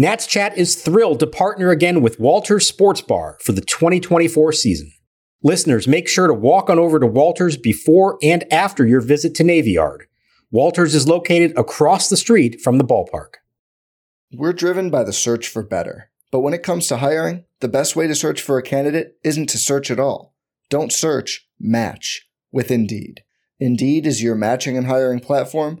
Nats Chat is thrilled to partner again with Walters Sports Bar for the 2024 season. Listeners, make sure to walk on over to Walters before and after your visit to Navy Yard. Walters is located across the street from the ballpark. We're driven by the search for better. But when it comes to hiring, the best way to search for a candidate isn't to search at all. Don't search, match with Indeed. Indeed is your matching and hiring platform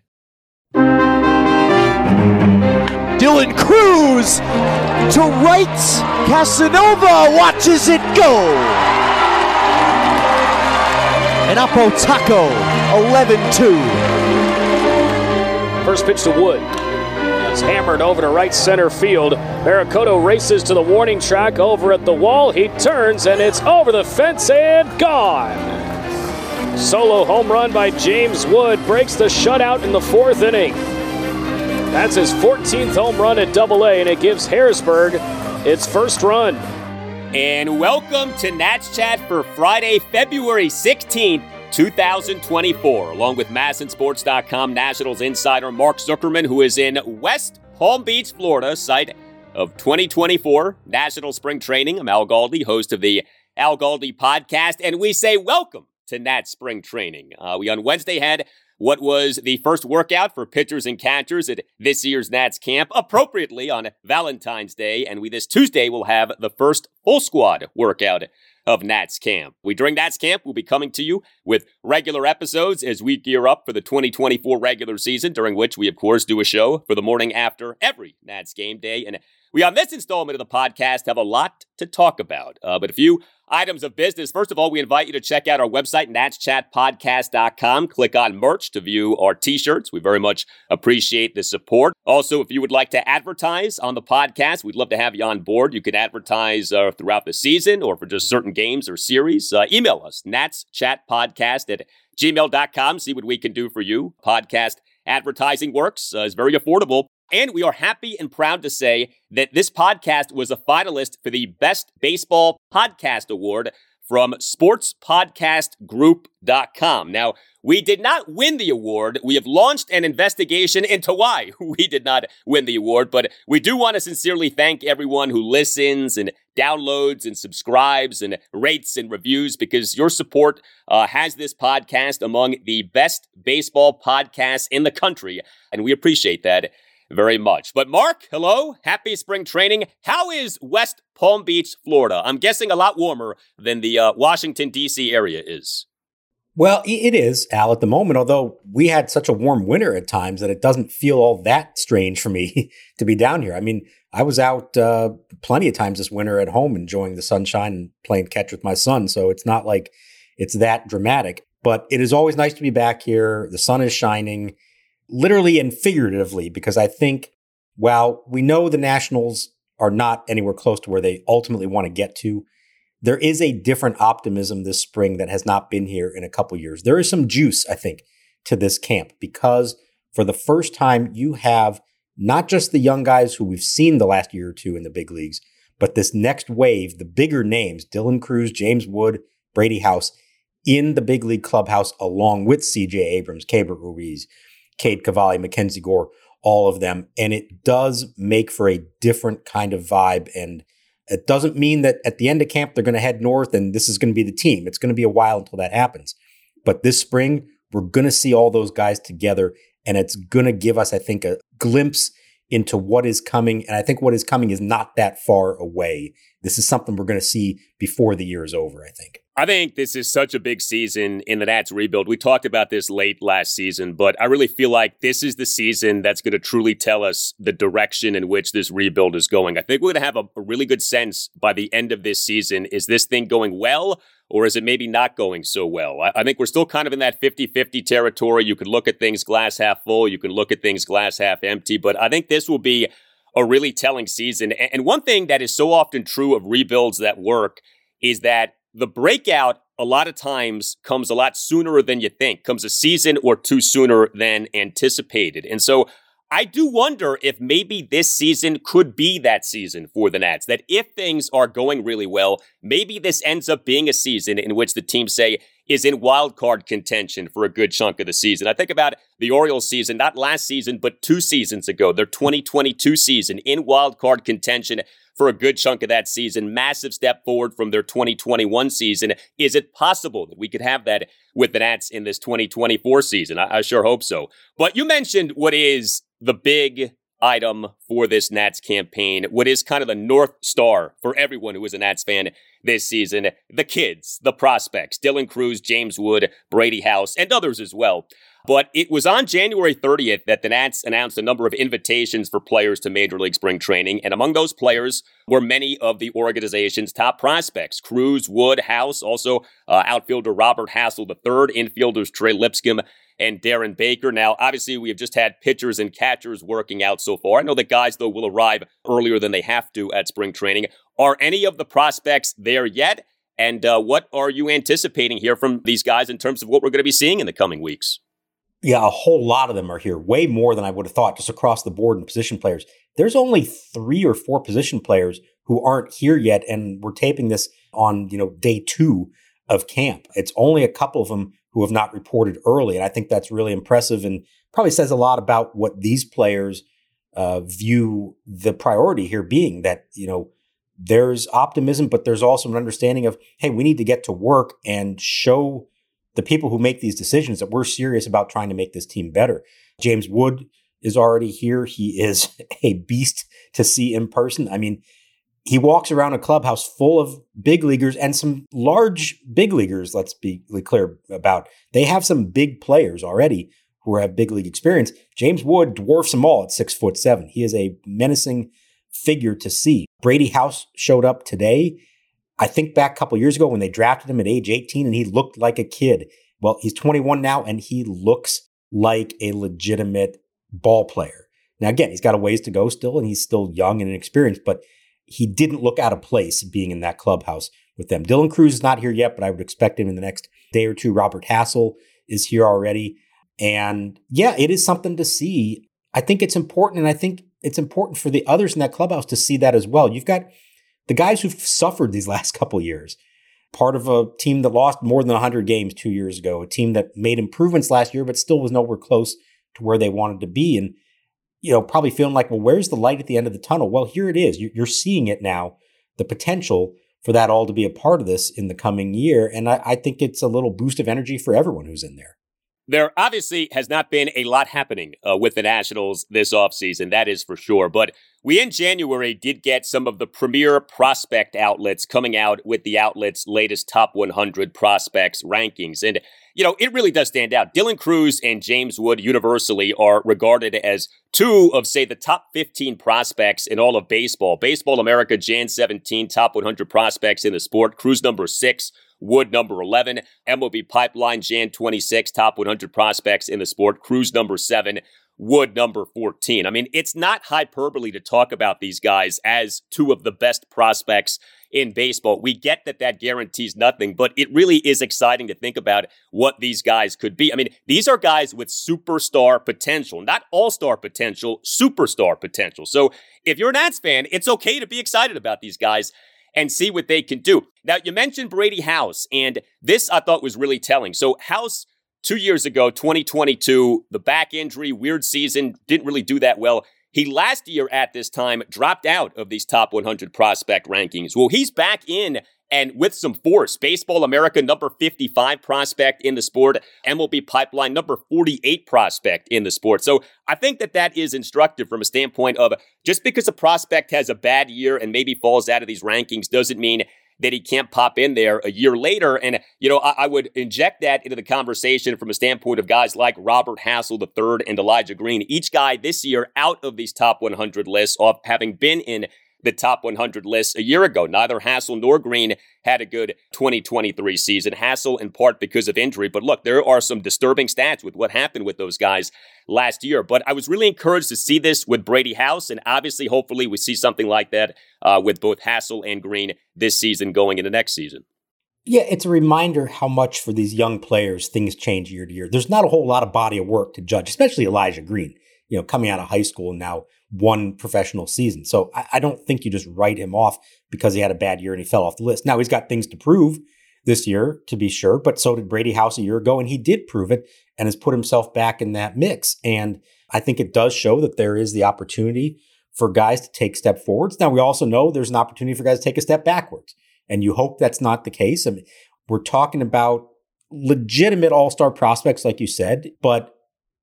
Dylan Crews to right. Casanova watches it go. And Apo Taco, 11 2. First pitch to Wood It's hammered over to right center field. Maricoto races to the warning track over at the wall. He turns and it's over the fence and gone. Solo home run by James Wood breaks the shutout in the fourth inning. That's his 14th home run at Double A, and it gives Harrisburg its first run. And welcome to Nats Chat for Friday, February 16th. 2024, along with MASNsports.com Nationals insider Mark Zuckerman, who is in West Palm Beach, Florida, site of 2024 National Spring Training. I'm Al Galdi, host of the Al Galdi podcast, and we say welcome to Nat Spring Training. Uh, we on Wednesday had what was the first workout for pitchers and catchers at this year's Nats camp, appropriately on Valentine's Day, and we this Tuesday will have the first full squad workout of Nats Camp. We during Nats Camp will be coming to you with regular episodes as we gear up for the 2024 regular season, during which we of course do a show for the morning after every Nats game day. And we on this installment of the podcast have a lot to talk about, uh, but if few items of business. First of all, we invite you to check out our website, natschatpodcast.com. Click on merch to view our t-shirts. We very much appreciate the support. Also, if you would like to advertise on the podcast, we'd love to have you on board. You can advertise uh, throughout the season or for just certain games or series. Uh, email us, natschatpodcast at gmail.com. See what we can do for you. Podcast advertising works, uh, is very affordable. And we are happy and proud to say that this podcast was a finalist for the Best Baseball Podcast Award from sportspodcastgroup.com. Now, we did not win the award. We have launched an investigation into why we did not win the award, but we do want to sincerely thank everyone who listens and downloads and subscribes and rates and reviews because your support uh, has this podcast among the best baseball podcasts in the country, and we appreciate that very much. But Mark, hello, happy spring training. How is West Palm Beach, Florida? I'm guessing a lot warmer than the uh, Washington, D.C. area is. Well, it is, Al, at the moment, although we had such a warm winter at times that it doesn't feel all that strange for me to be down here. I mean, I was out uh, plenty of times this winter at home enjoying the sunshine and playing catch with my son. So it's not like it's that dramatic, but it is always nice to be back here. The sun is shining literally and figuratively, because I think while we know the Nationals are not anywhere close to where they ultimately want to get to, there is a different optimism this spring that has not been here in a couple years. There is some juice, I think, to this camp because for the first time, you have not just the young guys who we've seen the last year or two in the big leagues, but this next wave, the bigger names, Dylan Crews, James Wood, Brady House, in the big league clubhouse along with CJ Abrams, Keibert Ruiz, Cade Cavalli, Mackenzie Gore, all of them. And it does make for a different kind of vibe. And it doesn't mean that at the end of camp, they're going to head north and this is going to be the team. It's going to be a while until that happens. But this spring, we're going to see all those guys together. And it's going to give us, I think, a glimpse into what is coming. And I think what is coming is not that far away. This is something we're going to see before the year is over, I think. I think this is such a big season in the Nats rebuild. We talked about this late last season, but I really feel like this is the season that's going to truly tell us the direction in which this rebuild is going. I think we're going to have a, a really good sense by the end of this season. Is this thing going well? Or is it maybe not going so well? I, I think we're still kind of in that 50 50 territory. You can look at things glass half full, you can look at things glass half empty, but I think this will be a really telling season. And one thing that is so often true of rebuilds that work is that the breakout a lot of times comes a lot sooner than you think, comes a season or two sooner than anticipated. And so I do wonder if maybe this season could be that season for the Nats. That if things are going really well, maybe this ends up being a season in which the team say is in wild card contention for a good chunk of the season. I think about the Orioles season, not last season, but two seasons ago, their 2022 season in wild card contention for a good chunk of that season. Massive step forward from their 2021 season. Is it possible that we could have that with the Nats in this 2024 season? I, I sure hope so. But you mentioned what is the big item for this Nats campaign, what is kind of the North Star for everyone who is a Nats fan this season the kids, the prospects, Dylan Crews, James Wood, Brady House, and others as well. But it was on January 30th that the Nats announced a number of invitations for players to Major League Spring Training. And among those players were many of the organization's top prospects Crews, Wood, House, also uh, outfielder Robert Hassell III, infielders Trey Lipscomb and Darren Baker. Now, obviously, we have just had pitchers and catchers working out so far. I know the guys, though, will arrive earlier than they have to at spring training. Are any of the prospects there yet? And uh, what are you anticipating here from these guys in terms of what we're going to be seeing in the coming weeks? Yeah, a whole lot of them are here, way more than I would have thought just across the board in position players. There's only three or four position players who aren't here yet, and we're taping this on you know day two of camp. It's only a couple of them who have not reported early, and I think that's really impressive and probably says a lot about what these players uh, view the priority here being. That you know there's optimism, but there's also an understanding of hey, we need to get to work and show the people who make these decisions that we're serious about trying to make this team better. James Wood is already here. He is a beast to see in person. I mean, he walks around a clubhouse full of big leaguers and some large big leaguers, let's be clear about. They have some big players already who have big league experience. James Wood dwarfs them all at six foot seven. He is a menacing figure to see. Brady House showed up today. I think back a couple years ago when they drafted him at age 18 and he looked like a kid. Well, he's 21 now and he looks like a legitimate ball player. Now, again, he's got a ways to go still and he's still young and inexperienced, but he didn't look out of place being in that clubhouse with them. Dylan Crews is not here yet, but I would expect him in the next day or two. Robert Hassell is here already. And yeah, it is something to see. I think it's important, and I think it's important for the others in that clubhouse to see that as well. You've got the guys who've suffered these last couple years, part of a team that lost more than 100 games two years ago, a team that made improvements last year, but still was nowhere close to where they wanted to be. And, you know, probably feeling like, well, where's the light at the end of the tunnel? Well, here it is. You're seeing it now, the potential for that all to be a part of this in the coming year. And I, I think it's a little boost of energy for everyone who's in there. There obviously has not been a lot happening uh, with the Nationals this offseason, that is for sure. But we in January did get some of the premier prospect outlets coming out with the outlet's latest top 100 prospects rankings. And, you know, it really does stand out. Dylan Crews and James Wood universally are regarded as two of, say, the top 15 prospects in all of baseball. Baseball America, Jan 17, top 100 prospects in the sport. Crews number six. Wood number 11, MLB Pipeline Jan 26, top 100 prospects in the sport, Crews, number 7, Wood number 14. I mean, it's not hyperbole to talk about these guys as two of the best prospects in baseball. We get that that guarantees nothing, but it really is exciting to think about what these guys could be. I mean, these are guys with superstar potential, not all star potential, superstar potential. So if you're an Nats fan, it's okay to be excited about these guys and see what they can do. Now, you mentioned Brady House, and this I thought was really telling. So, House, two years ago, 2022, the back injury, weird season, didn't really do that well. He last year at this time dropped out of these top 100 prospect rankings. Well, he's back in and with some force. Baseball America, number 55 prospect in the sport. MLB Pipeline, number 48 prospect in the sport. So I think that that is instructive from a standpoint of just because a prospect has a bad year and maybe falls out of these rankings doesn't mean that he can't pop in there a year later. And, you know, I, I would inject that into the conversation from a standpoint of guys like Robert Hassell III and Elijah Green. Each guy this year out of these top 100 lists off having been in the top 100 list a year ago. Neither Hassell nor Green had a good 2023 season. Hassell in part because of injury, but look, there are some disturbing stats with what happened with those guys last year. But I was really encouraged to see this with Brady House, and obviously, hopefully, we see something like that uh, with both Hassell and Green this season going into next season. Yeah, it's a reminder how much for these young players things change year to year. There's not a whole lot of body of work to judge, especially Elijah Green, you know, coming out of high school and now one professional season. So I, I, don't think you just write him off because he had a bad year and he fell off the list. Now he's got things to prove this year, to be sure, but so did Brady House a year ago, and he did prove it and has put himself back in that mix. And I think it does show that there is the opportunity for guys to take step forwards. Now we also know there's an opportunity for guys to take a step backwards. And you hope that's not the case. I mean, we're talking about legitimate all-star prospects, like you said, but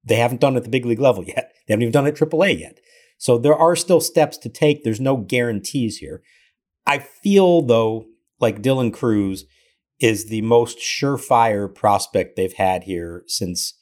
they haven't done it at the big league level yet. They haven't even done it at AAA yet. So there are still steps to take. There's no guarantees here. I feel, though, like Dylan Crews is the most surefire prospect they've had here since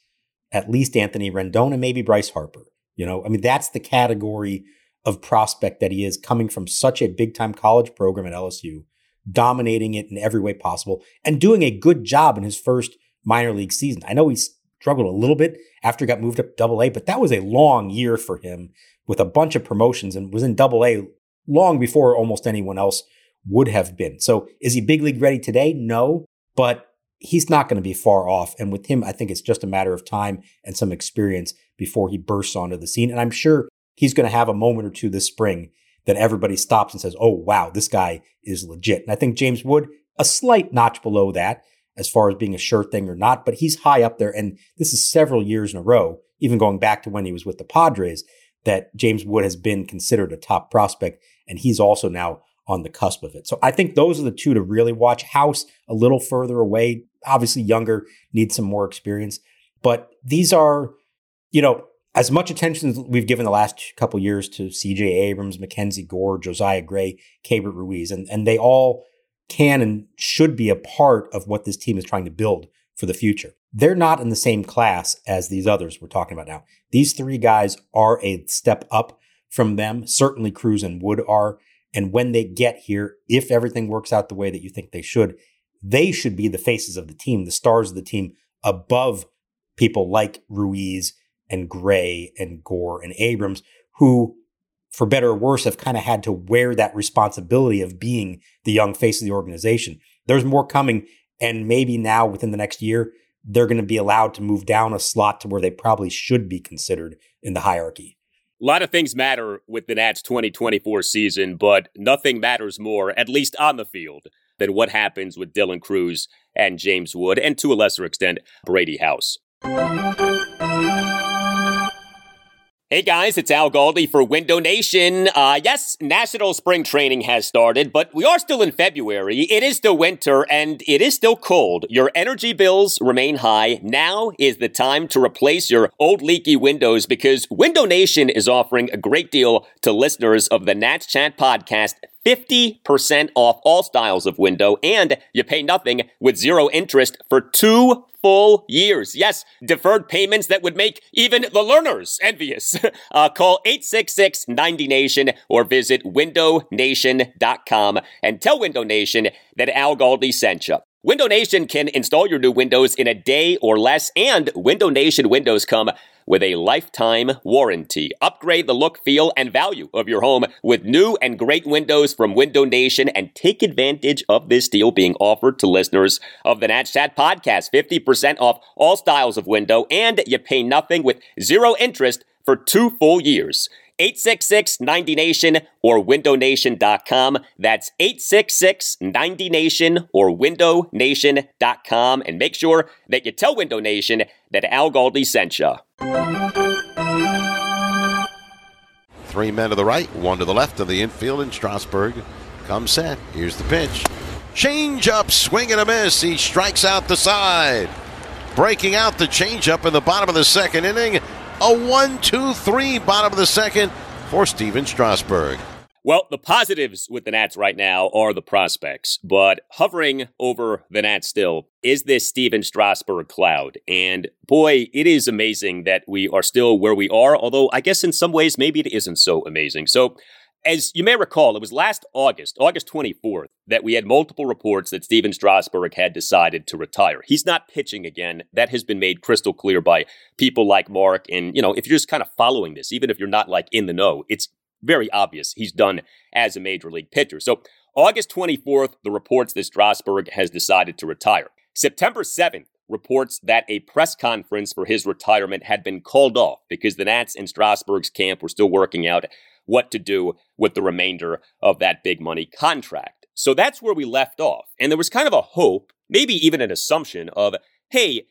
at least Anthony Rendon and maybe Bryce Harper. You know, I mean, that's the category of prospect that he is coming from such a big time college program at LSU, dominating it in every way possible and doing a good job in his first minor league season. I know he struggled a little bit after he got moved up double A, but that was a long year for him with a bunch of promotions and was in double A long before almost anyone else would have been. So is he big league ready today? No, but he's not going to be far off. And with him, I think it's just a matter of time and some experience before he bursts onto the scene. And I'm sure he's going to have a moment or two this spring that everybody stops and says, oh, wow, this guy is legit. And I think James Wood, a slight notch below that as far as being a sure thing or not, but he's high up there. And this is several years in a row, even going back to when he was with the Padres, that James Wood has been considered a top prospect, and he's also now on the cusp of it. So I think those are the two to really watch. House a little further away, obviously younger, needs some more experience, but these are, you know, as much attention as we've given the last couple years to CJ Abrams, Mackenzie Gore, Josiah Gray, Keibert Ruiz, and, and they all can and should be a part of what this team is trying to build for the future. They're not in the same class as these others we're talking about now. These three guys are a step up from them. Certainly Crews and Wood are. And when they get here, if everything works out the way that you think they should, they should be the faces of the team, the stars of the team above people like Ruiz and Gray and Gore and Abrams, who, for better or worse, have kind of had to wear that responsibility of being the young face of the organization. There's more coming. And maybe now within the next year, they're going to be allowed to move down a slot to where they probably should be considered in the hierarchy. A lot of things matter with the Nats 2024 season, but nothing matters more, at least on the field, than what happens with Dylan Crews and James Wood, and to a lesser extent, Brady House. Hey guys, it's Al Galdi for Window Nation. Uh, yes, National Spring Training has started, but we are still in February. It is still winter and it is still cold. Your energy bills remain high. Now is the time to replace your old leaky windows because Window Nation is offering a great deal to listeners of the Nats Chat podcast 50% off all styles of window, and you pay nothing with zero interest for two full years. Yes, deferred payments that would make even the Lerners envious. Uh, call 866-90Nation or visit windownation.com and tell Window Nation that Al Galdi sent you. Window Nation can install your new windows in a day or less, and Window Nation windows come with a lifetime warranty. Upgrade the look, feel, and value of your home with new and great windows from Window Nation and take advantage of this deal being offered to listeners of the Nats Chat podcast. 50% off all styles of window, and you pay nothing with zero interest for two full years. 866 90 Nation or windownation.com. That's 866 90 Nation or windownation.com. And make sure that you tell Window Nation that Al Galdi sent you. Three men to the right, one to the left of the infield in Strasburg. Come set. Here's the pitch. Change up, swing and a miss. He strikes out the side. Breaking out the changeup in the bottom of the second inning. A one, two, three, bottom of the second for Stephen Strasburg. Well, the positives with the Nats right now are the prospects, but hovering over the Nats still is this Stephen Strasburg cloud. And boy, it is amazing that we are still where we are, although I guess in some ways maybe it isn't so amazing. So, as you may recall, it was last August, August 24th, that we had multiple reports that Stephen Strasburg had decided to retire. He's not pitching again. That has been made crystal clear by people like Mark. And, you know, if you're just kind of following this, even if you're not like in the know, it's very obvious he's done as a major league pitcher. So, August 24th, the reports that Strasburg has decided to retire. September 7th, reports that a press conference for his retirement had been called off because the Nats and Strasburg's camp were still working out what to do with the remainder of that big money contract. So that's where we left off. And there was kind of a hope, maybe even an assumption of, hey,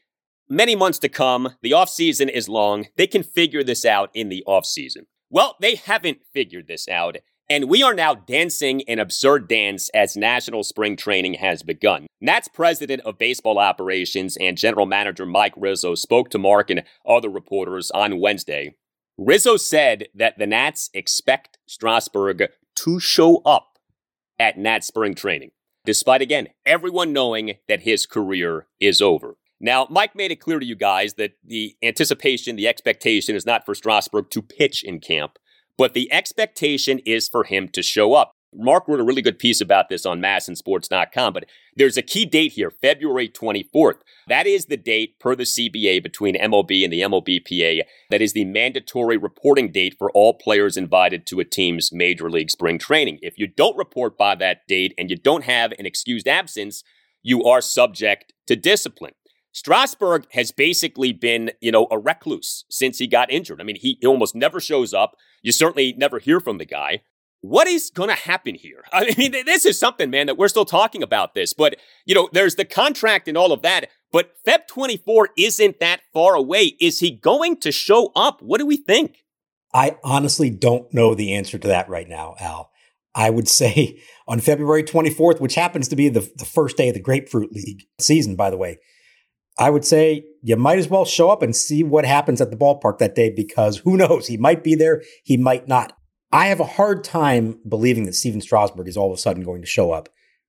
many months to come, the offseason is long, they can figure this out in the offseason. Well, they haven't figured this out, and we are now dancing an absurd dance as national spring training has begun. Nats president of baseball operations and general manager Mike Rizzo spoke to Mark and other reporters on Wednesday. Rizzo said that the Nats expect Strasburg to show up at Nats spring training, despite again everyone knowing that his career is over. Now, Mike made it clear to you guys that the anticipation, the expectation is not for Strasburg to pitch in camp, but the expectation is for him to show up. Mark wrote a really good piece about this on masnsports.com, but there's a key date here, February 24th. That is the date per the CBA between MLB and the MLBPA. That is the mandatory reporting date for all players invited to a team's major league spring training. If you don't report by that date and you don't have an excused absence, you are subject to discipline. Strasburg has basically been, you know, a recluse since he got injured. I mean, he almost never shows up. You certainly never hear from the guy. What is going to happen here? I mean, this is something, man, that we're still talking about this. But, you know, there's the contract and all of that. But Feb 24 isn't that far away. Is he going to show up? What do we think? I honestly don't know the answer to that right now, Al. I would say on February 24th, which happens to be the, the first day of the Grapefruit League season, by the way, I would say you might as well show up and see what happens at the ballpark that day because who knows? He might be there, he might not. I have a hard time believing that Stephen Strasburg is all of a sudden going to show up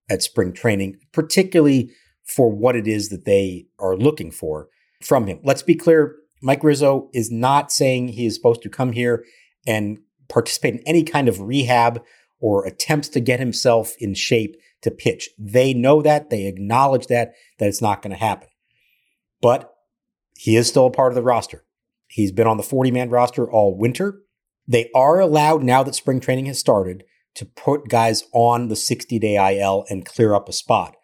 at spring training, particularly for what it is that they are looking for from him. Let's be clear Mike Rizzo is not saying he is supposed to come here and participate in any kind of rehab or attempts to get himself in shape to pitch. They know that, they acknowledge that, that it's not going to happen but he is still a part of the roster. He's been on the 40 man roster all winter. They are allowed, now that spring training has started, to put guys on the 60 day IL and clear up a spot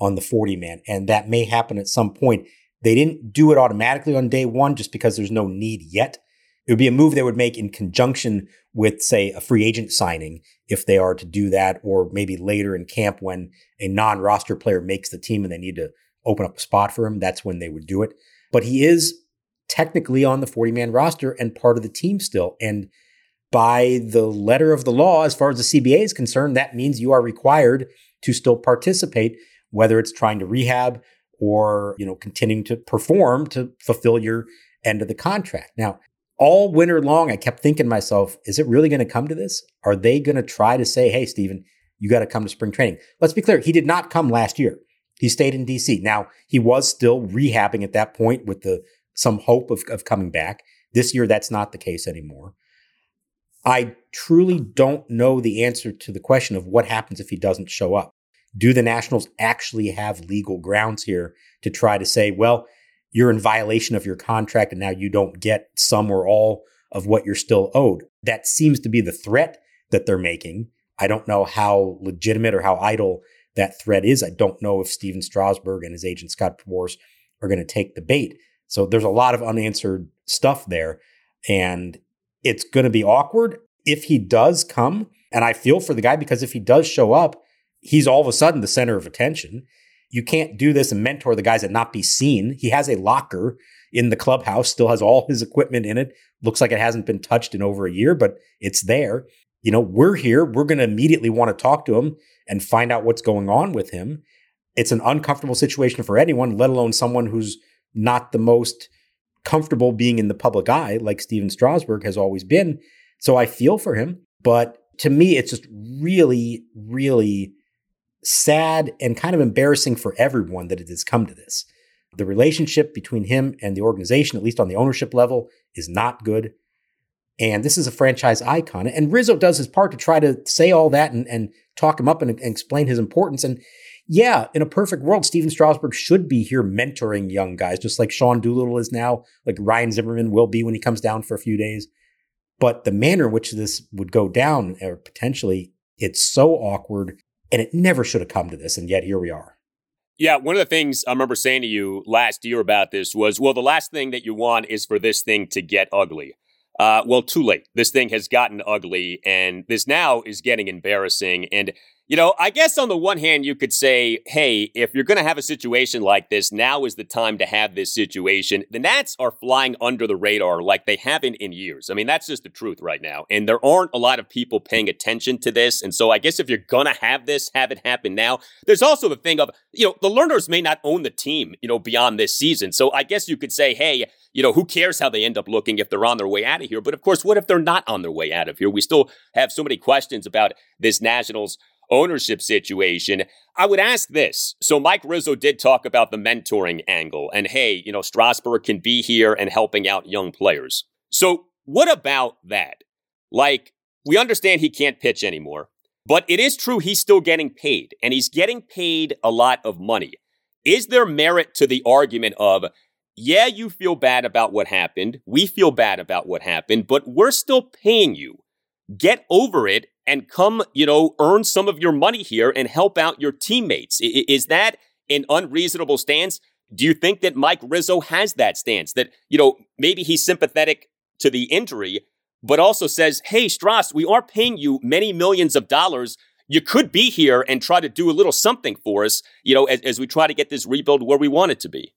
on the 40 man. And that may happen at some point. They didn't do it automatically on day one just because there's no need yet. It would be a move they would make in conjunction with, say, a free agent signing if they are to do that, or maybe later in camp when a non roster player makes the team and they need to open up a spot for him, that's when they would do it. But he is technically on the 40 man roster and part of the team still. And by the letter of the law, as far as the CBA is concerned, that means you are required to still participate, whether it's trying to rehab or, you know, continuing to perform to fulfill your end of the contract. Now, all winter long, I kept thinking to myself, is it really going to come to this? Are they going to try to say, hey, Stephen, you got to come to spring training? Let's be clear, he did not come last year. He stayed in DC. Now, he was still rehabbing at that point with the some hope of, of coming back. This year, that's not the case anymore. I truly don't know the answer to the question of what happens if he doesn't show up. Do the Nationals actually have legal grounds here to try to say, well, you're in violation of your contract and now you don't get some or all of what you're still owed? That seems to be the threat that they're making. I don't know how legitimate or how idle that threat is. I don't know if Stephen Strasburg and his agent Scott Boras are going to take the bait. So there's a lot of unanswered stuff there. And it's going to be awkward if he does come. And I feel for the guy because if he does show up, he's all of a sudden the center of attention. You can't do this and mentor the guys and not be seen. He has a locker in the clubhouse, still has all his equipment in it. Looks like it hasn't been touched in over a year, but it's there. You know, we're here. We're going to immediately want to talk to him and find out what's going on with him. It's an uncomfortable situation for anyone, let alone someone who's not the most comfortable being in the public eye, like Stephen Strasburg has always been. So I feel for him. But to me, it's just really, really sad and kind of embarrassing for everyone that it has come to this. The relationship between him and the organization, at least on the ownership level, is not good. And this is a franchise icon. And Rizzo does his part to try to say all that and, and talk him up and, and explain his importance. And yeah, in a perfect world, Stephen Strasburg should be here mentoring young guys, just like Sean Doolittle is now, like Ryan Zimmerman will be when he comes down for a few days. But the manner in which this would go down, or potentially, it's so awkward and it never should have come to this. And yet here we are. Yeah, one of the things I remember saying to you last year about this was, well, the last thing that you want is for this thing to get ugly. Uh, well, too late. This thing has gotten ugly, and this now is getting embarrassing. And you know, I guess on the one hand, you could say, hey, if you're going to have a situation like this, now is the time to have this situation. The Nats are flying under the radar like they haven't in years. I mean, that's just the truth right now. And there aren't a lot of people paying attention to this. And so I guess if you're going to have this, have it happen now. There's also the thing of, you know, the Lerners may not own the team, you know, beyond this season. So I guess you could say, hey, you know, who cares how they end up looking if they're on their way out of here? But of course, what if they're not on their way out of here? We still have so many questions about this Nationals ownership situation. I would ask this. So Mike Rizzo did talk about the mentoring angle and hey, you know, Strasburg can be here and helping out young players. So what about that? Like, we understand he can't pitch anymore, but it is true he's still getting paid and he's getting paid a lot of money. Is there merit to the argument of, yeah, you feel bad about what happened. We feel bad about what happened, but we're still paying you. Get over it and come, you know, earn some of your money here and help out your teammates. Is that an unreasonable stance? Do you think that Mike Rizzo has that stance that, you know, maybe he's sympathetic to the injury, but also says, hey, Stras, we are paying you many millions of dollars. You could be here and try to do a little something for us, you know, as, as we try to get this rebuild where we want it to be.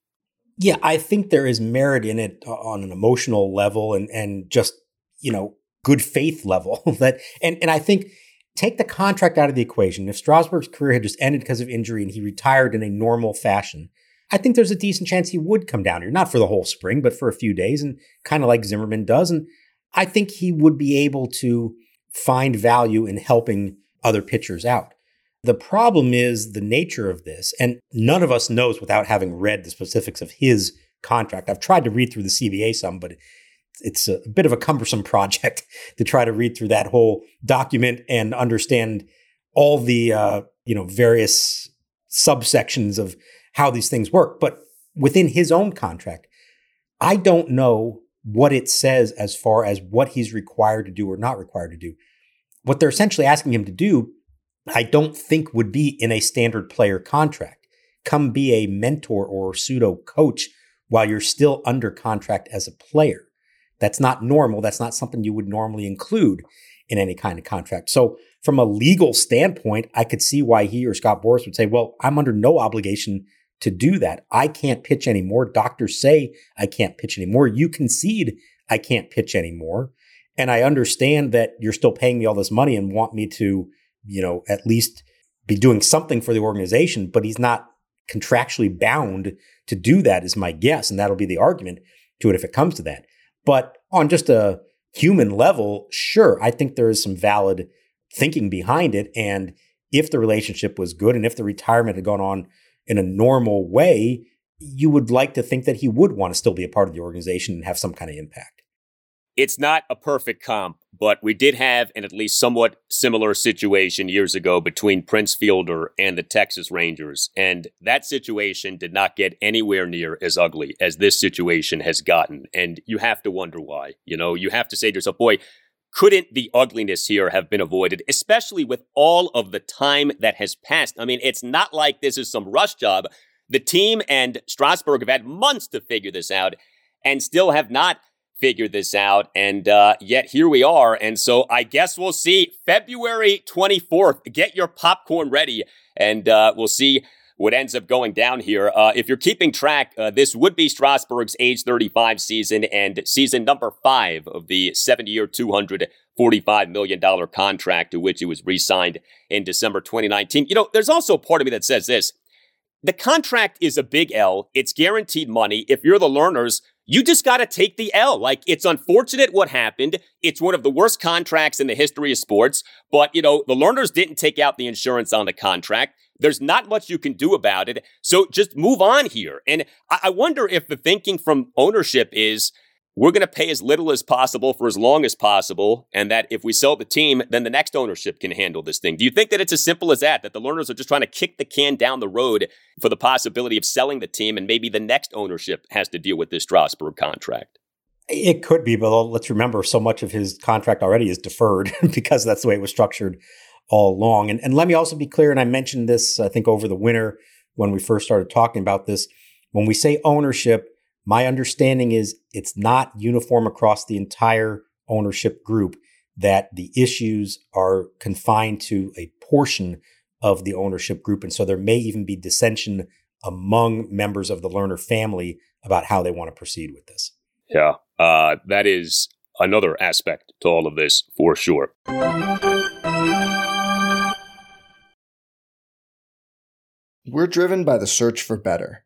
Yeah, I think there is merit in it on an emotional level and and just, you know, good faith level that and and I think take the contract out of the equation. If Strasburg's career had just ended because of injury and he retired in a normal fashion, I think there's a decent chance he would come down here, not for the whole spring, but for a few days, and kind of like Zimmerman does. And I think he would be able to find value in helping other pitchers out. The problem is the nature of this, and none of us knows without having read the specifics of his contract. I've tried to read through the CBA some, but it's a bit of a cumbersome project to try to read through that whole document and understand all the uh, you know various subsections of how these things work. But within his own contract, I don't know what it says as far as what he's required to do or not required to do. What they're essentially asking him to do, I don't think would be in a standard player contract. Come be a mentor or pseudo coach while you're still under contract as a player. That's not normal. That's not something you would normally include in any kind of contract. So, from a legal standpoint, I could see why he or Scott Boras would say, Well, I'm under no obligation to do that. I can't pitch anymore. Doctors say I can't pitch anymore. You concede I can't pitch anymore. And I understand that you're still paying me all this money and want me to, you know, at least be doing something for the organization, but he's not contractually bound to do that, is my guess. And that'll be the argument to it if it comes to that. But on just a human level, sure, I think there is some valid thinking behind it. And if the relationship was good and if the retirement had gone on in a normal way, you would like to think that he would want to still be a part of the organization and have some kind of impact. It's not a perfect comp, but we did have an at least somewhat similar situation years ago between Prince Fielder and the Texas Rangers. And that situation did not get anywhere near as ugly as this situation has gotten. And you have to wonder why. You know, you have to say to yourself, boy, couldn't the ugliness here have been avoided, especially with all of the time that has passed? I mean, it's not like this is some rush job. The team and Strasburg have had months to figure this out and still have not figure this out. And uh, yet here we are. And so I guess we'll see February 24th. Get your popcorn ready and uh, we'll see what ends up going down here. Uh, if you're keeping track, uh, this would be Strasburg's age 35 season and season number five of the 70 year, $245 million contract to which he was re signed in December 2019. You know, there's also a part of me that says this the contract is a big L. It's guaranteed money. If you're the Lerners, you just got to take the L. Like, it's unfortunate what happened. It's one of the worst contracts in the history of sports. But, you know, the Lerners didn't take out the insurance on the contract. There's not much you can do about it. So just move on here. And I wonder if the thinking from ownership is, we're going to pay as little as possible for as long as possible, and that if we sell the team, then the next ownership can handle this thing. Do you think that it's as simple as that? That the Lerners are just trying to kick the can down the road for the possibility of selling the team, and maybe the next ownership has to deal with this Strasburg contract? It could be, but let's remember so much of his contract already is deferred because that's the way it was structured all along. And, and let me also be clear, and I mentioned this, I think, over the winter when we first started talking about this. When we say ownership, my understanding is it's not uniform across the entire ownership group, that the issues are confined to a portion of the ownership group. And so there may even be dissension among members of the Lerner family about how they want to proceed with this. Yeah, uh, that is another aspect to all of this for sure. We're driven by the search for better.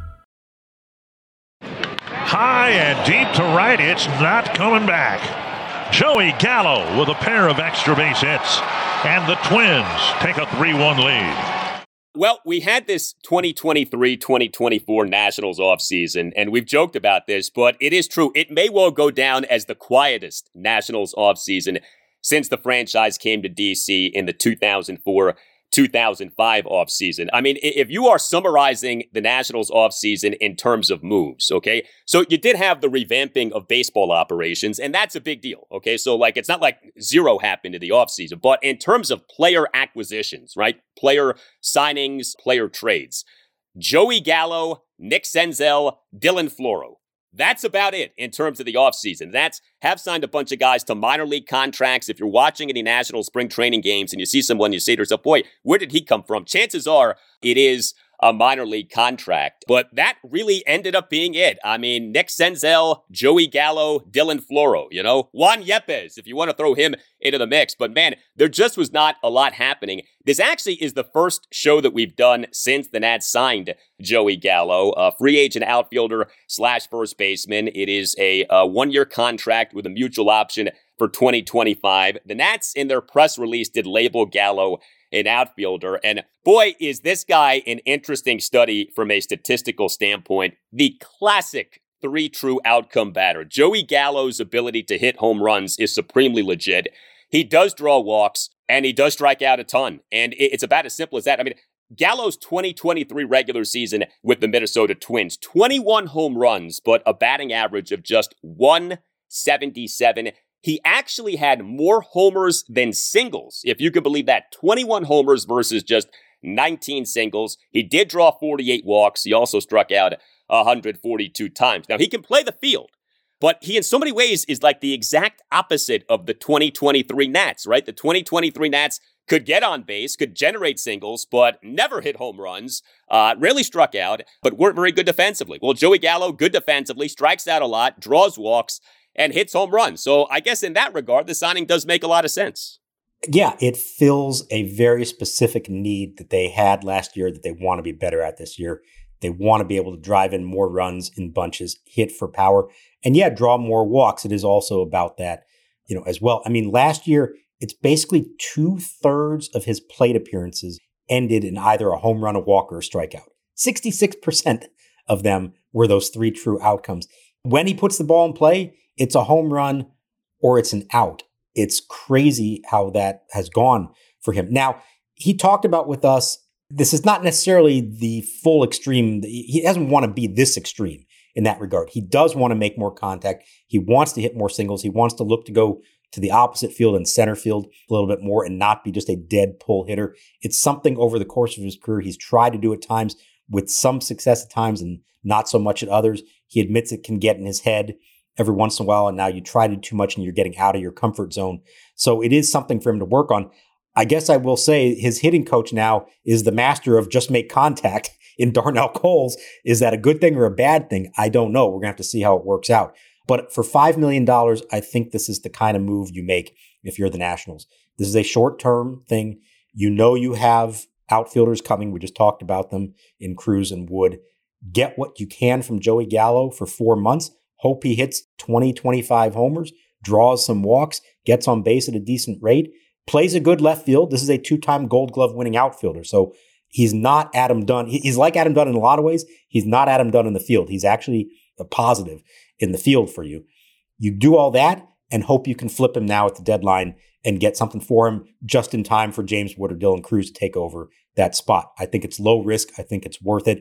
high and deep to right. It's not coming back. Joey Gallo with a pair of extra base hits. And the Twins take a 3 1 lead. Well, we had this 2023 2024 Nationals offseason, and we've joked about this, but it is true. It may well go down as the quietest Nationals offseason since the franchise came to DC in the 2004 2005 offseason. I mean, if you are summarizing the Nationals offseason in terms of moves, okay? So you did have the revamping of baseball operations, and that's a big deal, okay? So, like, it's not like zero happened in the offseason, but in terms of player acquisitions, right? Player signings, player trades. Joey Gallo, Nick Senzel, Dylan Floro. That's about it in terms of the offseason. That's have signed a bunch of guys to minor league contracts. If you're watching any national spring training games and you see someone, you say to yourself, boy, where did he come from? Chances are it is a minor league contract. But that really ended up being it. I mean, Nick Senzel, Joey Gallo, Dylan Floro, you know, Juan Yepez, if you want to throw him into the mix. But man, there just was not a lot happening. This actually is the first show that we've done since the Nats signed Joey Gallo, a free agent outfielder slash first baseman. It is a, a one year contract with a mutual option for 2025. The Nats, in their press release, did label Gallo an outfielder. And boy, is this guy an interesting study from a statistical standpoint. The classic three true outcome batter. Joey Gallo's ability to hit home runs is supremely legit. He does draw walks and he does strike out a ton. And it's about as simple as that. I mean, Gallo's 2023 regular season with the Minnesota Twins 21 home runs, but a batting average of just 177 he actually had more homers than singles, if you can believe that. 21 homers versus just 19 singles. He did draw 48 walks. He also struck out 142 times. Now, he can play the field, but he, in so many ways, is like the exact opposite of the 2023 Nats, right? The 2023 Nats could get on base, could generate singles, but never hit home runs, uh, rarely struck out, but weren't very good defensively. Well, Joey Gallo, good defensively, strikes out a lot, draws walks, and hits home runs. So I guess in that regard, the signing does make a lot of sense. Yeah, it fills a very specific need that they had last year that they want to be better at this year. They want to be able to drive in more runs in bunches, hit for power, and yeah, draw more walks. It is also about that, you know, as well. I mean, last year, it's basically two thirds of his plate appearances ended in either a home run, a walk, or a strikeout. 66% of them were those three true outcomes. When he puts the ball in play, it's a home run or it's an out. It's crazy how that has gone for him. Now, he talked about with us, this is not necessarily the full extreme. He doesn't want to be this extreme in that regard. He does want to make more contact. He wants to hit more singles. He wants to look to go to the opposite field and center field a little bit more and not be just a dead pull hitter. It's something over the course of his career he's tried to do at times with some success at times and not so much at others. He admits it can get in his head every once in a while, and now you try to do too much and you're getting out of your comfort zone. So it is something for him to work on. I guess I will say his hitting coach now is the master of just make contact in Darnell Coles. Is that a good thing or a bad thing? I don't know. We're going to have to see how it works out. But for $5 million, I think this is the kind of move you make if you're the Nationals. This is a short term thing. You know you have outfielders coming. We just talked about them in Crews and Wood. Get what you can from Joey Gallo for four months. Hope he hits 20, 25 homers, draws some walks, gets on base at a decent rate, plays a good left field. This is a two time gold glove winning outfielder. So he's not Adam Dunn. He's like Adam Dunn in a lot of ways. He's not Adam Dunn in the field. He's actually a positive in the field for you. You do all that and hope you can flip him now at the deadline and get something for him just in time for James Wood or Dylan Crews to take over that spot. I think it's low risk. I think it's worth it.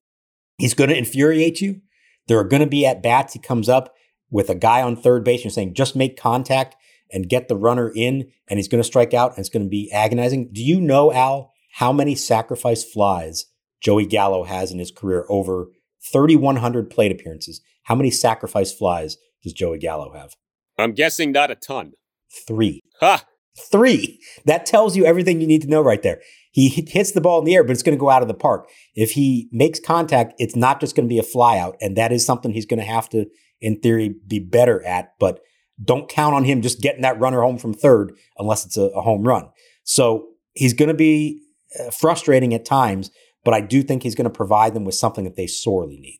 He's going to infuriate you. There are going to be at bats. He comes up with a guy on third base and saying, just make contact and get the runner in, and he's going to strike out, and it's going to be agonizing. Do you know, Al, how many sacrifice flies Joey Gallo has in his career? Over 3,100 plate appearances. How many sacrifice flies does Joey Gallo have? I'm guessing not a ton. Three. Ha! Three. That tells you everything you need to know right there. He hits the ball in the air, but it's going to go out of the park. If he makes contact, it's not just going to be a flyout. And that is something he's going to have to, in theory, be better at. But don't count on him just getting that runner home from third unless it's a, a home run. So he's going to be uh, frustrating at times, but I do think he's going to provide them with something that they sorely need.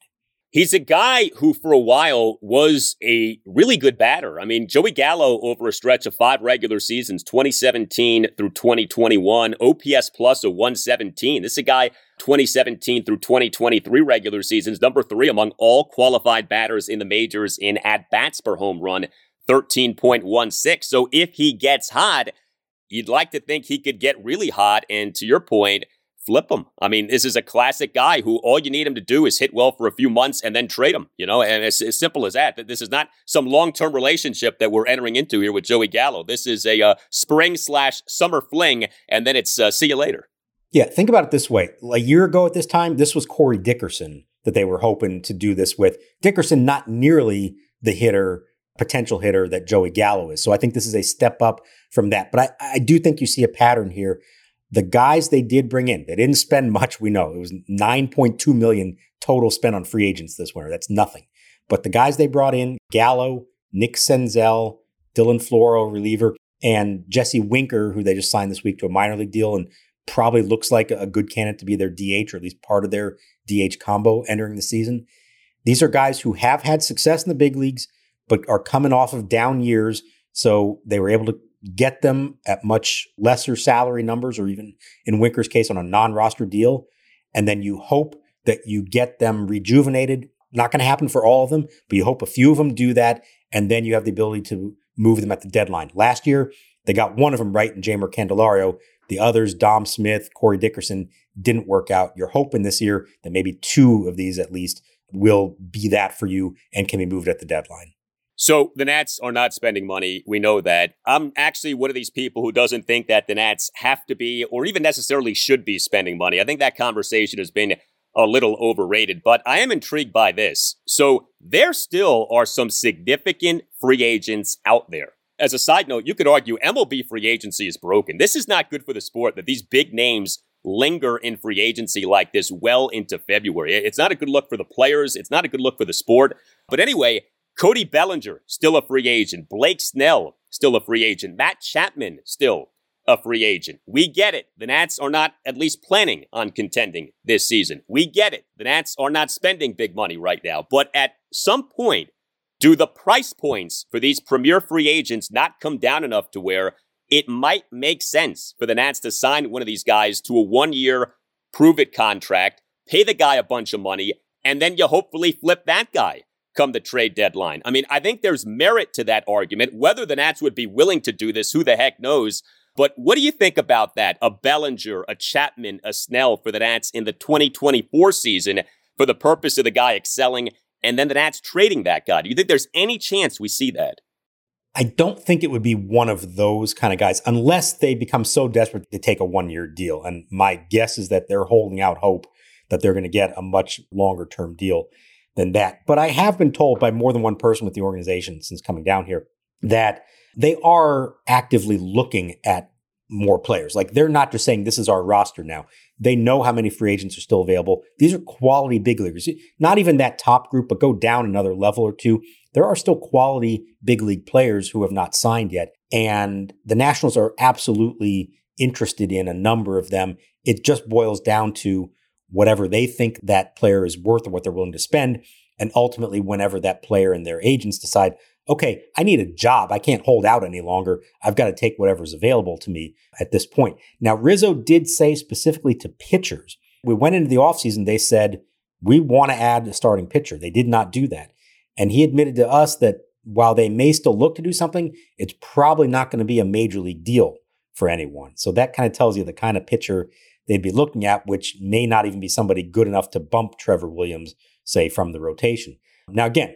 He's a guy who, for a while, was a really good batter. I mean, Joey Gallo, over a stretch of five regular seasons, 2017 through 2021, OPS plus a 117. This is a guy, 2017 through 2023 regular seasons, number three among all qualified batters in the majors in at bats per home run, 13.16. So if he gets hot, you'd like to think he could get really hot. And to your point, flip him. I mean, this is a classic guy who all you need him to do is hit well for a few months and then trade him, you know, and it's as simple as that. This is not some long term relationship that we're entering into here with Joey Gallo. This is a uh, spring slash summer fling, and then it's uh, see you later. Yeah, think about it this way. A year ago at this time, this was Corey Dickerson that they were hoping to do this with. Dickerson, not nearly the hitter, potential hitter that Joey Gallo is. So I think this is a step up from that. But I, I do think you see a pattern here the guys they did bring in, they didn't spend much, we know. It was 9.2 million total spent on free agents this winter. That's nothing. But the guys they brought in, Gallo, Nick Senzel, Dylan Floro, reliever, and Jesse Winker, who they just signed this week to a minor league deal and probably looks like a good candidate to be their DH or at least part of their DH combo entering the season. These are guys who have had success in the big leagues, but are coming off of down years. So they were able to get them at much lesser salary numbers, or even in Winker's case on a non roster deal. And then you hope that you get them rejuvenated. Not going to happen for all of them, but you hope a few of them do that. And then you have the ability to move them at the deadline. Last year, they got one of them right in Jeimer Candelario. The others, Dom Smith, Corey Dickerson, didn't work out. You're hoping this year that maybe two of these at least will be that for you and can be moved at the deadline. So the Nats are not spending money. We know that. I'm actually one of these people who doesn't think that the Nats have to be or even necessarily should be spending money. I think that conversation has been a little overrated, but I am intrigued by this. So there still are some significant free agents out there. As a side note, you could argue MLB free agency is broken. This is not good for the sport that these big names linger in free agency like this well into February. It's not a good look for the players. It's not a good look for the sport. But anyway, Cody Bellinger, still a free agent. Blake Snell, still a free agent. Matt Chapman, still a free agent. We get it. The Nats are not at least planning on contending this season. We get it. The Nats are not spending big money right now. But at some point, do the price points for these premier free agents not come down enough to where it might make sense for the Nats to sign one of these guys to a one year prove it contract, pay the guy a bunch of money, and then you hopefully flip that guy come the trade deadline. I mean, I think there's merit to that argument. Whether the Nats would be willing to do this, who the heck knows? But what do you think about that? A Bellinger, a Chapman, a Snell for the Nats in the 2024 season for the purpose of the guy excelling, and then the Nats trading that guy. Do you think there's any chance we see that? I don't think it would be one of those kind of guys unless they become so desperate to take a one year deal. And my guess is that they're holding out hope that they're going to get a much longer term deal than that. But I have been told by more than one person with the organization since coming down here that they are actively looking at more players. Like they're not just saying this is our roster now. They know how many free agents are still available. These are quality big leaguers. Not even that top group, but go down another level or two. There are still quality big league players who have not signed yet. And the Nationals are absolutely interested in a number of them. It just boils down to whatever they think that player is worth or what they're willing to spend. And ultimately, whenever that player and their agents decide, okay, I need a job. I can't hold out any longer. I've got to take whatever's available to me at this point. Now, Rizzo did say specifically to pitchers, we went into the offseason, they said, we want to add a starting pitcher. They did not do that. And he admitted to us that while they may still look to do something, it's probably not going to be a major league deal for anyone. So that kind of tells you the kind of pitcher they'd be looking at, which may not even be somebody good enough to bump Trevor Williams, say, from the rotation. Now, again,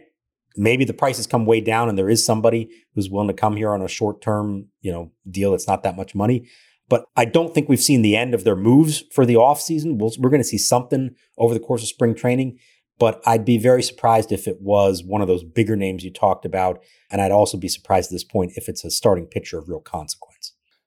maybe the prices come way down and there is somebody who's willing to come here on a short term, you know, deal that's not that much money. But I don't think we've seen the end of their moves for the offseason. we we're going to see something over the course of spring training, but I'd be very surprised if it was one of those bigger names you talked about. And I'd also be surprised at this point if it's a starting pitcher of real consequence.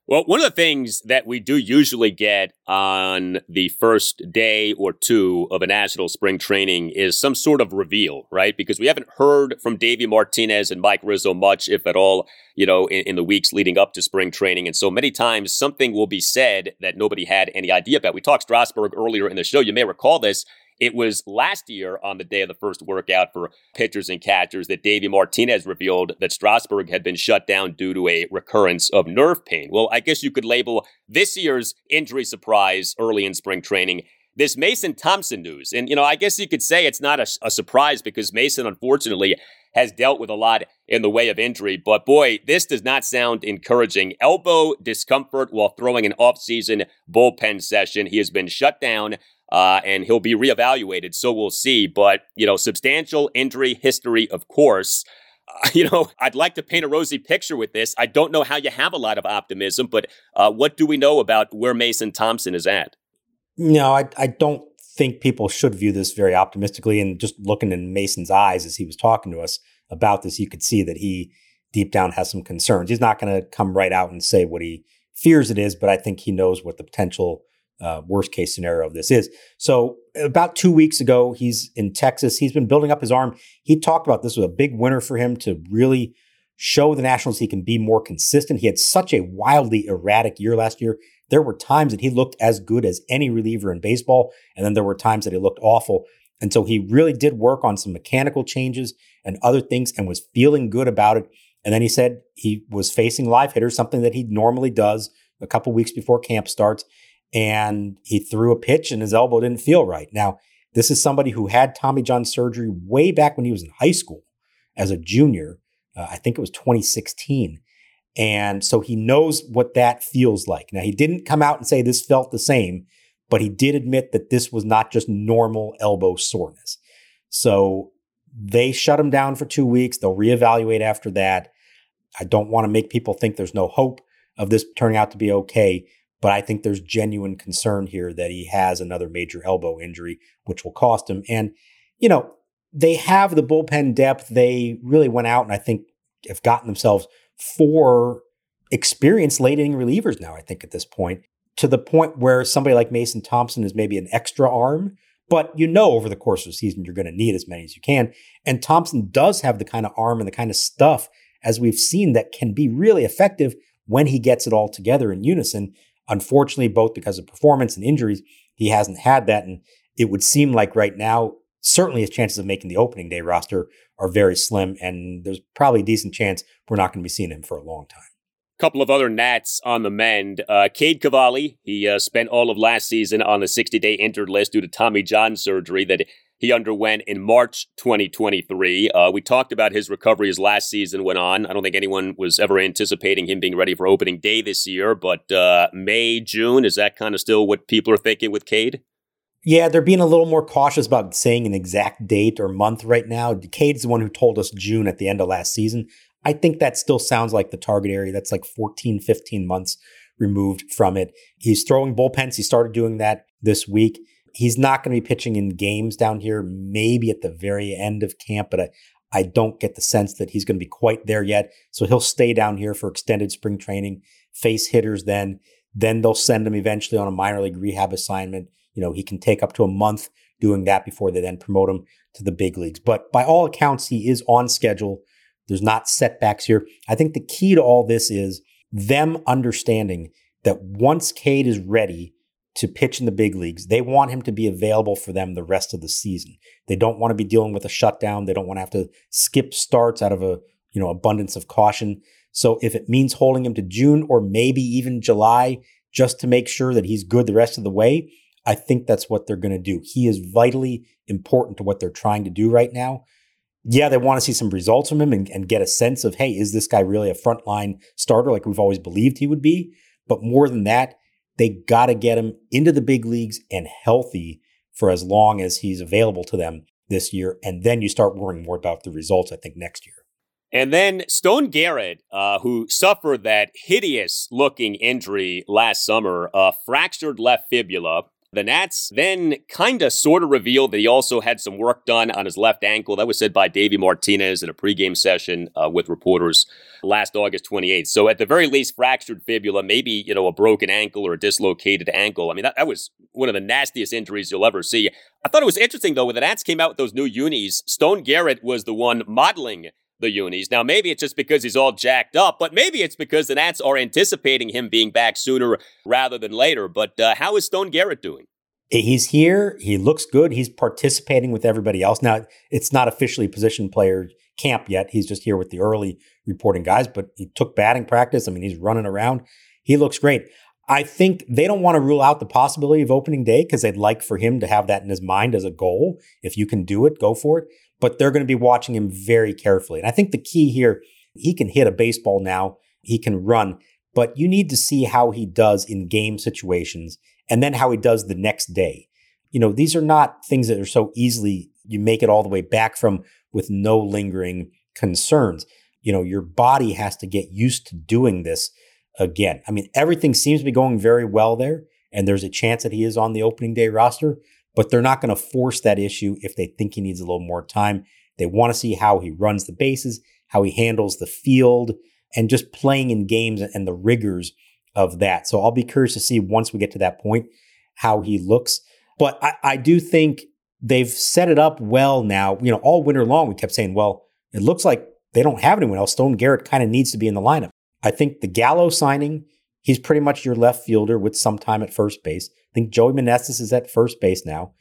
Well, one of the things that we do usually get on the first day or two of a national spring training is some sort of reveal, right? Because we haven't heard from Davey Martinez and Mike Rizzo much, if at all, you know, in, in, the weeks leading up to spring training. And so many times something will be said that nobody had any idea about. We talked Strasburg earlier in the show. You may recall this. It was last year on the day of the first workout for pitchers and catchers that Davey Martinez revealed that Strasburg had been shut down due to a recurrence of nerve pain. Well, I guess you could label this year's injury surprise early in spring training this Mason Thompson news. And, you know, I guess you could say it's not a, a, surprise because Mason, unfortunately, has dealt with a lot in the way of injury. But boy, this does not sound encouraging. Elbow discomfort while throwing an offseason bullpen session. He has been shut down uh, and he'll be reevaluated. So we'll see. But, you know, substantial injury history, of course. Uh, you know, I'd like to paint a rosy picture with this. I don't know how you have a lot of optimism, but uh, what do we know about where Mason Thompson is at? No, I, I don't think people should view this very optimistically. And just looking in Mason's eyes as he was talking to us about this, you could see that he deep down has some concerns. He's not going to come right out and say what he fears it is, but I think he knows what the potential uh, worst case scenario of this is. So about two weeks ago, he's in Texas. He's been building up his arm. He talked about this was a big winner for him to really show the Nationals he can be more consistent. He had such a wildly erratic year last year. There were times that he looked as good as any reliever in baseball, and then there were times that he looked awful. And so he really did work on some mechanical changes and other things and was feeling good about it. And then he said he was facing live hitters, something that he normally does a couple weeks before camp starts and he threw a pitch and his elbow didn't feel right. Now, this is somebody who had Tommy John surgery way back when he was in high school as a junior. Uh, I think it was 2016. And so he knows what that feels like. Now, he didn't come out and say this felt the same, but he did admit that this was not just normal elbow soreness. So they shut him down for two weeks. They'll reevaluate after that. I don't want to make people think there's no hope of this turning out to be okay. But I think there's genuine concern here that he has another major elbow injury, which will cost him. And, you know, they have the bullpen depth. They really went out and I think have gotten themselves four experienced late inning relievers now, I think, at this point, to the point where somebody like Mason Thompson is maybe an extra arm, But you know, over the course of the season, you're going to need as many as you can. And Thompson does have the kind of arm and the kind of stuff, as we've seen, that can be really effective when he gets it all together in unison. Unfortunately, both because of performance and injuries, he hasn't had that. And it would seem like right now, certainly his chances of making the opening day roster are very slim. And there's probably a decent chance we're not going to be seeing him for a long time couple of other Nats on the mend. Uh, Cade Cavalli, he uh, spent all of last season on the 60 day injured list due to Tommy John surgery that he underwent in March 2023. Uh, we talked about his recovery as last season went on. I don't think anyone was ever anticipating him being ready for opening day this year, but uh, May, June, is that kind of still what people are thinking with Cade? Yeah, they're being a little more cautious about saying an exact date or month right now. Cade's the one who told us June at the end of last season. I think that still sounds like the target area. That's like 14, 15 months removed from it. He's throwing bullpens. He started doing that this week. He's not going to be pitching in games down here, maybe at the very end of camp, but I, I don't get the sense that he's going to be quite there yet. So he'll stay down here for extended spring training, face hitters then. Then they'll send him eventually on a minor league rehab assignment. You know, he can take up to a month doing that before they then promote him to the big leagues. But by all accounts, he is on schedule there's not setbacks here. I think the key to all this is them understanding that once Cade is ready to pitch in the big leagues, they want him to be available for them the rest of the season. They don't want to be dealing with a shutdown. They don't want to have to skip starts out of a, you know, abundance of caution. So if it means holding him to June or maybe even July just to make sure that he's good the rest of the way, I think that's what they're going to do. He is vitally important to what they're trying to do right now yeah, they want to see some results from him and, and, get a sense of, hey, is this guy really a frontline starter like we've always believed he would be? But more than that, they got to get him into the big leagues and healthy for as long as he's available to them this year. And then you start worrying more about the results, I think, next year. And then Stone Garrett, uh, who suffered that hideous looking injury last summer, a fractured left fibula, the Nats then kind of sort of revealed that he also had some work done on his left ankle. That was said by Davey Martinez in a pregame session uh, with reporters last August 28th. So at the very least, fractured fibula, maybe, you know, a broken ankle or a dislocated ankle. I mean, that, that was one of the nastiest injuries you'll ever see. I thought it was interesting, though, when the Nats came out with those new unis, Stone Garrett was the one modeling the unis. Now, maybe it's just because he's all jacked up, but maybe it's because the Nats are anticipating him being back sooner rather than later. But uh, how is Stone Garrett doing? He's here. He looks good. He's participating with everybody else. Now, it's not officially position player camp yet. He's just here with the early reporting guys, but he took batting practice. I mean, he's running around. He looks great. I think they don't want to rule out the possibility of opening day because they'd like for him to have that in his mind as a goal. If you can do it, go for it but they're going to be watching him very carefully. And I think the key here, he can hit a baseball now, he can run, but you need to see how he does in game situations and then how he does the next day. You know, these are not things that are so easily you make it all the way back from with no lingering concerns. You know, your body has to get used to doing this again. I mean, everything seems to be going very well there, and there's a chance that he is on the opening day roster but they're not going to force that issue if they think he needs a little more time. They want to see how he runs the bases, how he handles the field, and just playing in games and the rigors of that. So I'll be curious to see once we get to that point how he looks. But I, I do think they've set it up well now. You know, all winter long, we kept saying, well, it looks like they don't have anyone else. Stone Garrett kind of needs to be in the lineup. I think the Gallo signing, he's pretty much your left fielder with some time at first base. I think Joey Meneses is at first base now.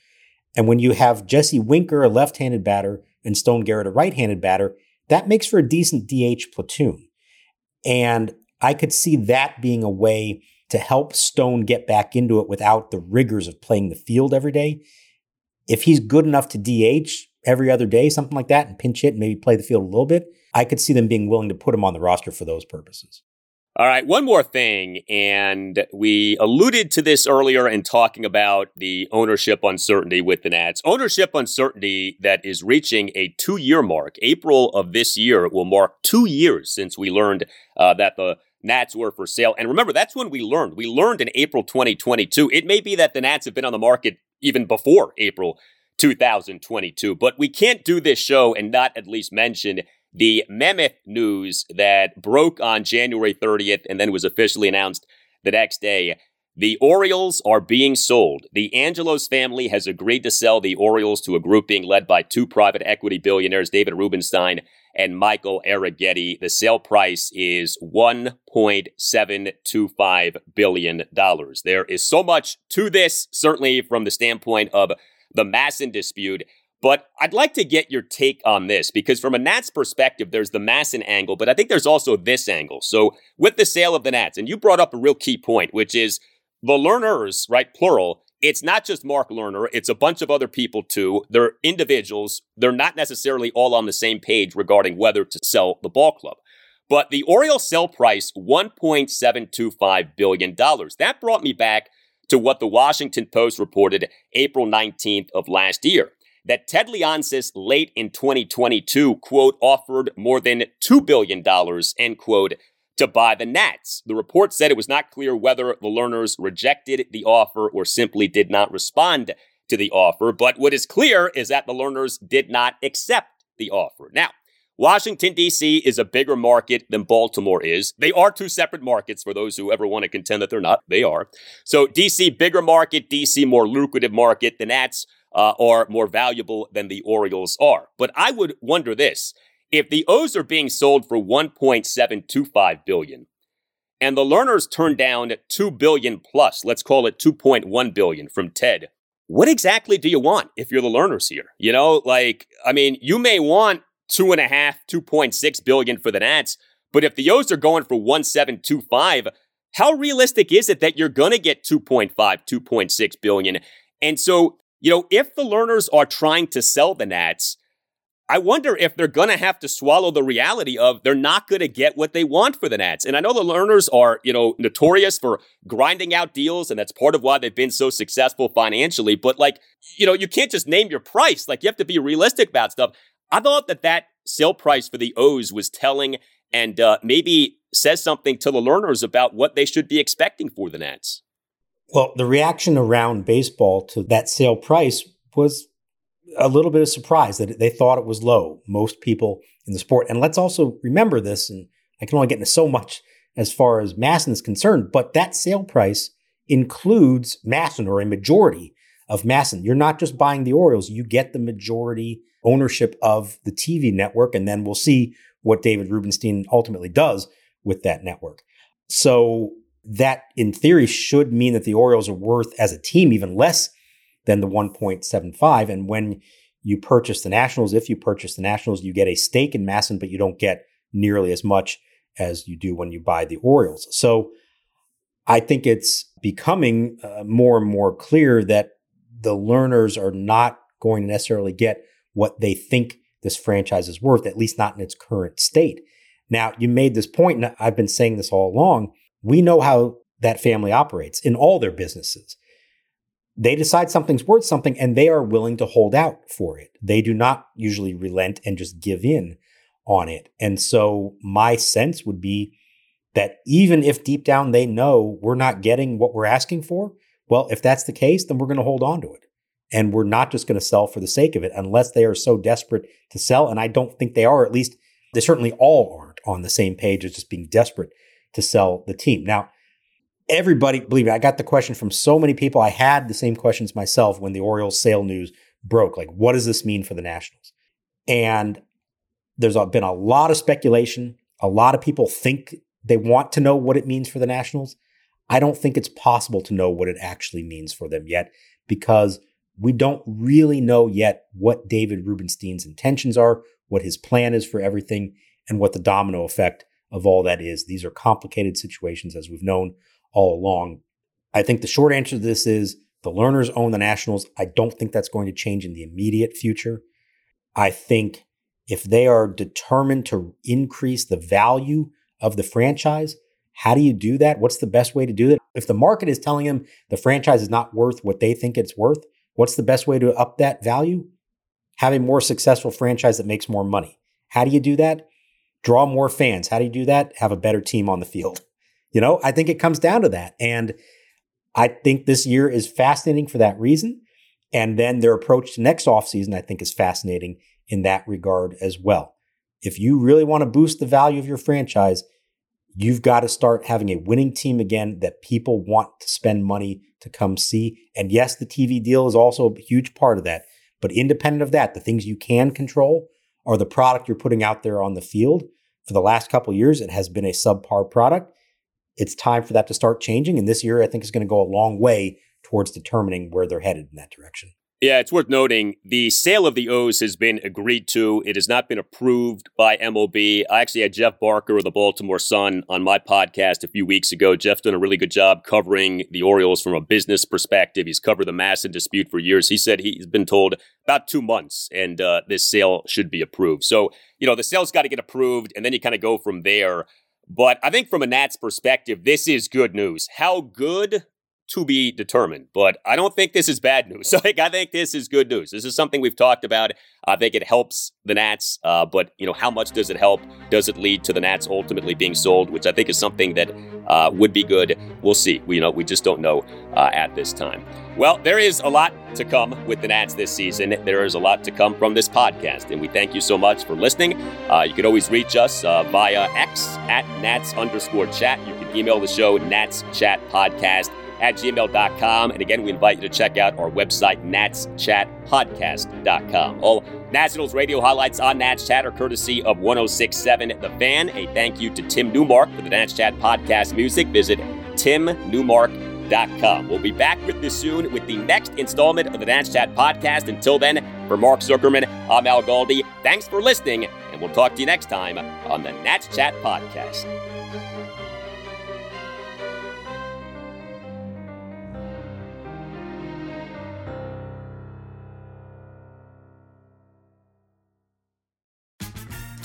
And when you have Jesse Winker, a left handed batter, and Stone Garrett, a right handed batter, that makes for a decent DH platoon. And I could see that being a way to help Stone get back into it without the rigors of playing the field every day. If he's good enough to DH every other day, something like that, and pinch hit and maybe play the field a little bit, I could see them being willing to put him on the roster for those purposes. All right, one more thing. And we alluded to this earlier in talking about the ownership uncertainty with the Nats. Ownership uncertainty that is reaching a two year mark. April of this year will mark two years since we learned uh, that the Nats were for sale. And remember, that's when we learned. We learned in April 2022. It may be that the Nats have been on the market even before April 2022, but we can't do this show and not at least mention the Mammoth news that broke on January 30th and then was officially announced the next day. The Orioles are being sold. The Angelos family has agreed to sell the Orioles to a group being led by two private equity billionaires, David Rubenstein and Michael Arougheti. The sale price is $1.725 billion. There is so much to this, certainly from the standpoint of the MASN dispute. But I'd like to get your take on this because, from a Nats perspective, there's the MASN angle, but I think there's also this angle. So, with the sale of the Nats, and you brought up a real key point, which is the Lerners, right, plural, it's not just Mark Lerner, it's a bunch of other people too. They're individuals. They're not necessarily all on the same page regarding whether to sell the ball club. But the Orioles sell price, $1.725 billion. That brought me back to what the Washington Post reported April 19th of last year that Ted Leonsis late in 2022, quote, offered more than $2 billion, end quote, to buy the Nats. The report said it was not clear whether the Lerners rejected the offer or simply did not respond to the offer. But what is clear is that the Lerners did not accept the offer. Now, Washington, D.C. is a bigger market than Baltimore is. They are two separate markets for those who ever want to contend that they're not. They are. So, D.C., bigger market, D.C., more lucrative market. The Nats uh, are more valuable than the Orioles are. But I would wonder this if the O's are being sold for 1.725 billion and the Lerners turned down 2 billion plus, let's call it 2.1 billion from Ted, what exactly do you want if you're the Lerners here? You know, like, I mean, you may want two and a half, 2.6 billion for the Nats, but if the O's are going for 1.725, how realistic is it that you're going to get 2.5, 2.6 billion? And so you know, if the Lerners are trying to sell the Nats, I wonder if they're going to have to swallow the reality of they're not going to get what they want for the Nats. And I know the Lerners are, you know, notorious for grinding out deals, and that's part of why they've been so successful financially. But like, you know, you can't just name your price. Like, you have to be realistic about stuff. I thought that that sale price for the O's was telling and uh, maybe says something to the Lerners about what they should be expecting for the Nats. Well, the reaction around baseball to that sale price was a little bit of surprise that they thought it was low. Most people in the sport. And let's also remember this, and I can only get into so much as far as MASN is concerned, but that sale price includes MASN or a majority of MASN. You're not just buying the Orioles, you get the majority ownership of the TV network, and then we'll see what David Rubenstein ultimately does with that network. So that in theory should mean that the Orioles are worth as a team even less than the 1.75. And when you purchase the Nationals, if you purchase the Nationals, you get a stake in MASN, but you don't get nearly as much as you do when you buy the Orioles. So I think it's becoming uh, more and more clear that the Lerners are not going to necessarily get what they think this franchise is worth, at least not in its current state. Now, you made this point, and I've been saying this all along. We know how that family operates in all their businesses. They decide something's worth something and they are willing to hold out for it. They do not usually relent and just give in on it. And so my sense would be that even if deep down they know we're not getting what we're asking for, well, if that's the case, then we're going to hold on to it. And we're not just going to sell for the sake of it unless they are so desperate to sell. And I don't think they are, at least they certainly all aren't on the same page as just being desperate to sell the team. Now, everybody, believe me, I got the question from so many people. I had the same questions myself when the Orioles sale news broke. Like, what does this mean for the Nationals? And there's been a lot of speculation. A lot of people think they want to know what it means for the Nationals. I don't think it's possible to know what it actually means for them yet because we don't really know yet what David Rubenstein's intentions are, what his plan is for everything, and what the domino effect of all that is. These are complicated situations, as we've known all along. I think the short answer to this is the Lerners own the Nationals. I don't think that's going to change in the immediate future. I think if they are determined to increase the value of the franchise, how do you do that? What's the best way to do it? If the market is telling them the franchise is not worth what they think it's worth, what's the best way to up that value? Have a more successful franchise that makes more money. How do you do that? Draw more fans. How do you do that? Have a better team on the field. You know, I think it comes down to that. And I think this year is fascinating for that reason. And then their approach to next offseason, I think, is fascinating in that regard as well. If you really want to boost the value of your franchise, You've got to start having a winning team again that people want to spend money to come see. And yes, the TV deal is also a huge part of that. But independent of that, the things you can control are the product you're putting out there on the field. For the last couple years, it has been a subpar product. It's time for that to start changing. And this year, I think is going to go a long way towards determining where they're headed in that direction. Yeah, it's worth noting the sale of the O's has been agreed to. It has not been approved by MLB. I actually had Jeff Barker of the Baltimore Sun on my podcast a few weeks ago. Jeff's done a really good job covering the Orioles from a business perspective. He's covered the MASN dispute for years. He said he's been told about two months and uh, this sale should be approved. So, you know, the sale's got to get approved and then you kind of go from there. But I think from a Nats perspective, this is good news. How good to be determined. But I don't think this is bad news. Like I think this is good news. This is something we've talked about. I think it helps the Nats, uh, but you know how much does it help? Does it lead to the Nats ultimately being sold? Which I think is something that uh, would be good. We'll see. We you know we just don't know uh, at this time. Well, there is a lot to come with the Nats this season. There is a lot to come from this podcast, and we thank you so much for listening. Uh, you can always reach us uh, via X at Nats underscore chat. You can email the show Nats Chat Podcast at gmail.com. And again, we invite you to check out our website, natschatpodcast.com. All Nationals radio highlights on Nats Chat are courtesy of 1067 The Fan. A thank you to Tim Newmark for the Nats Chat podcast music. Visit timnewmark.com. We'll be back with this soon with the next installment of the Nats Chat podcast. Until then, for Mark Zuckerman, I'm Al Galdi. Thanks for listening, and we'll talk to you next time on the Nats Chat podcast.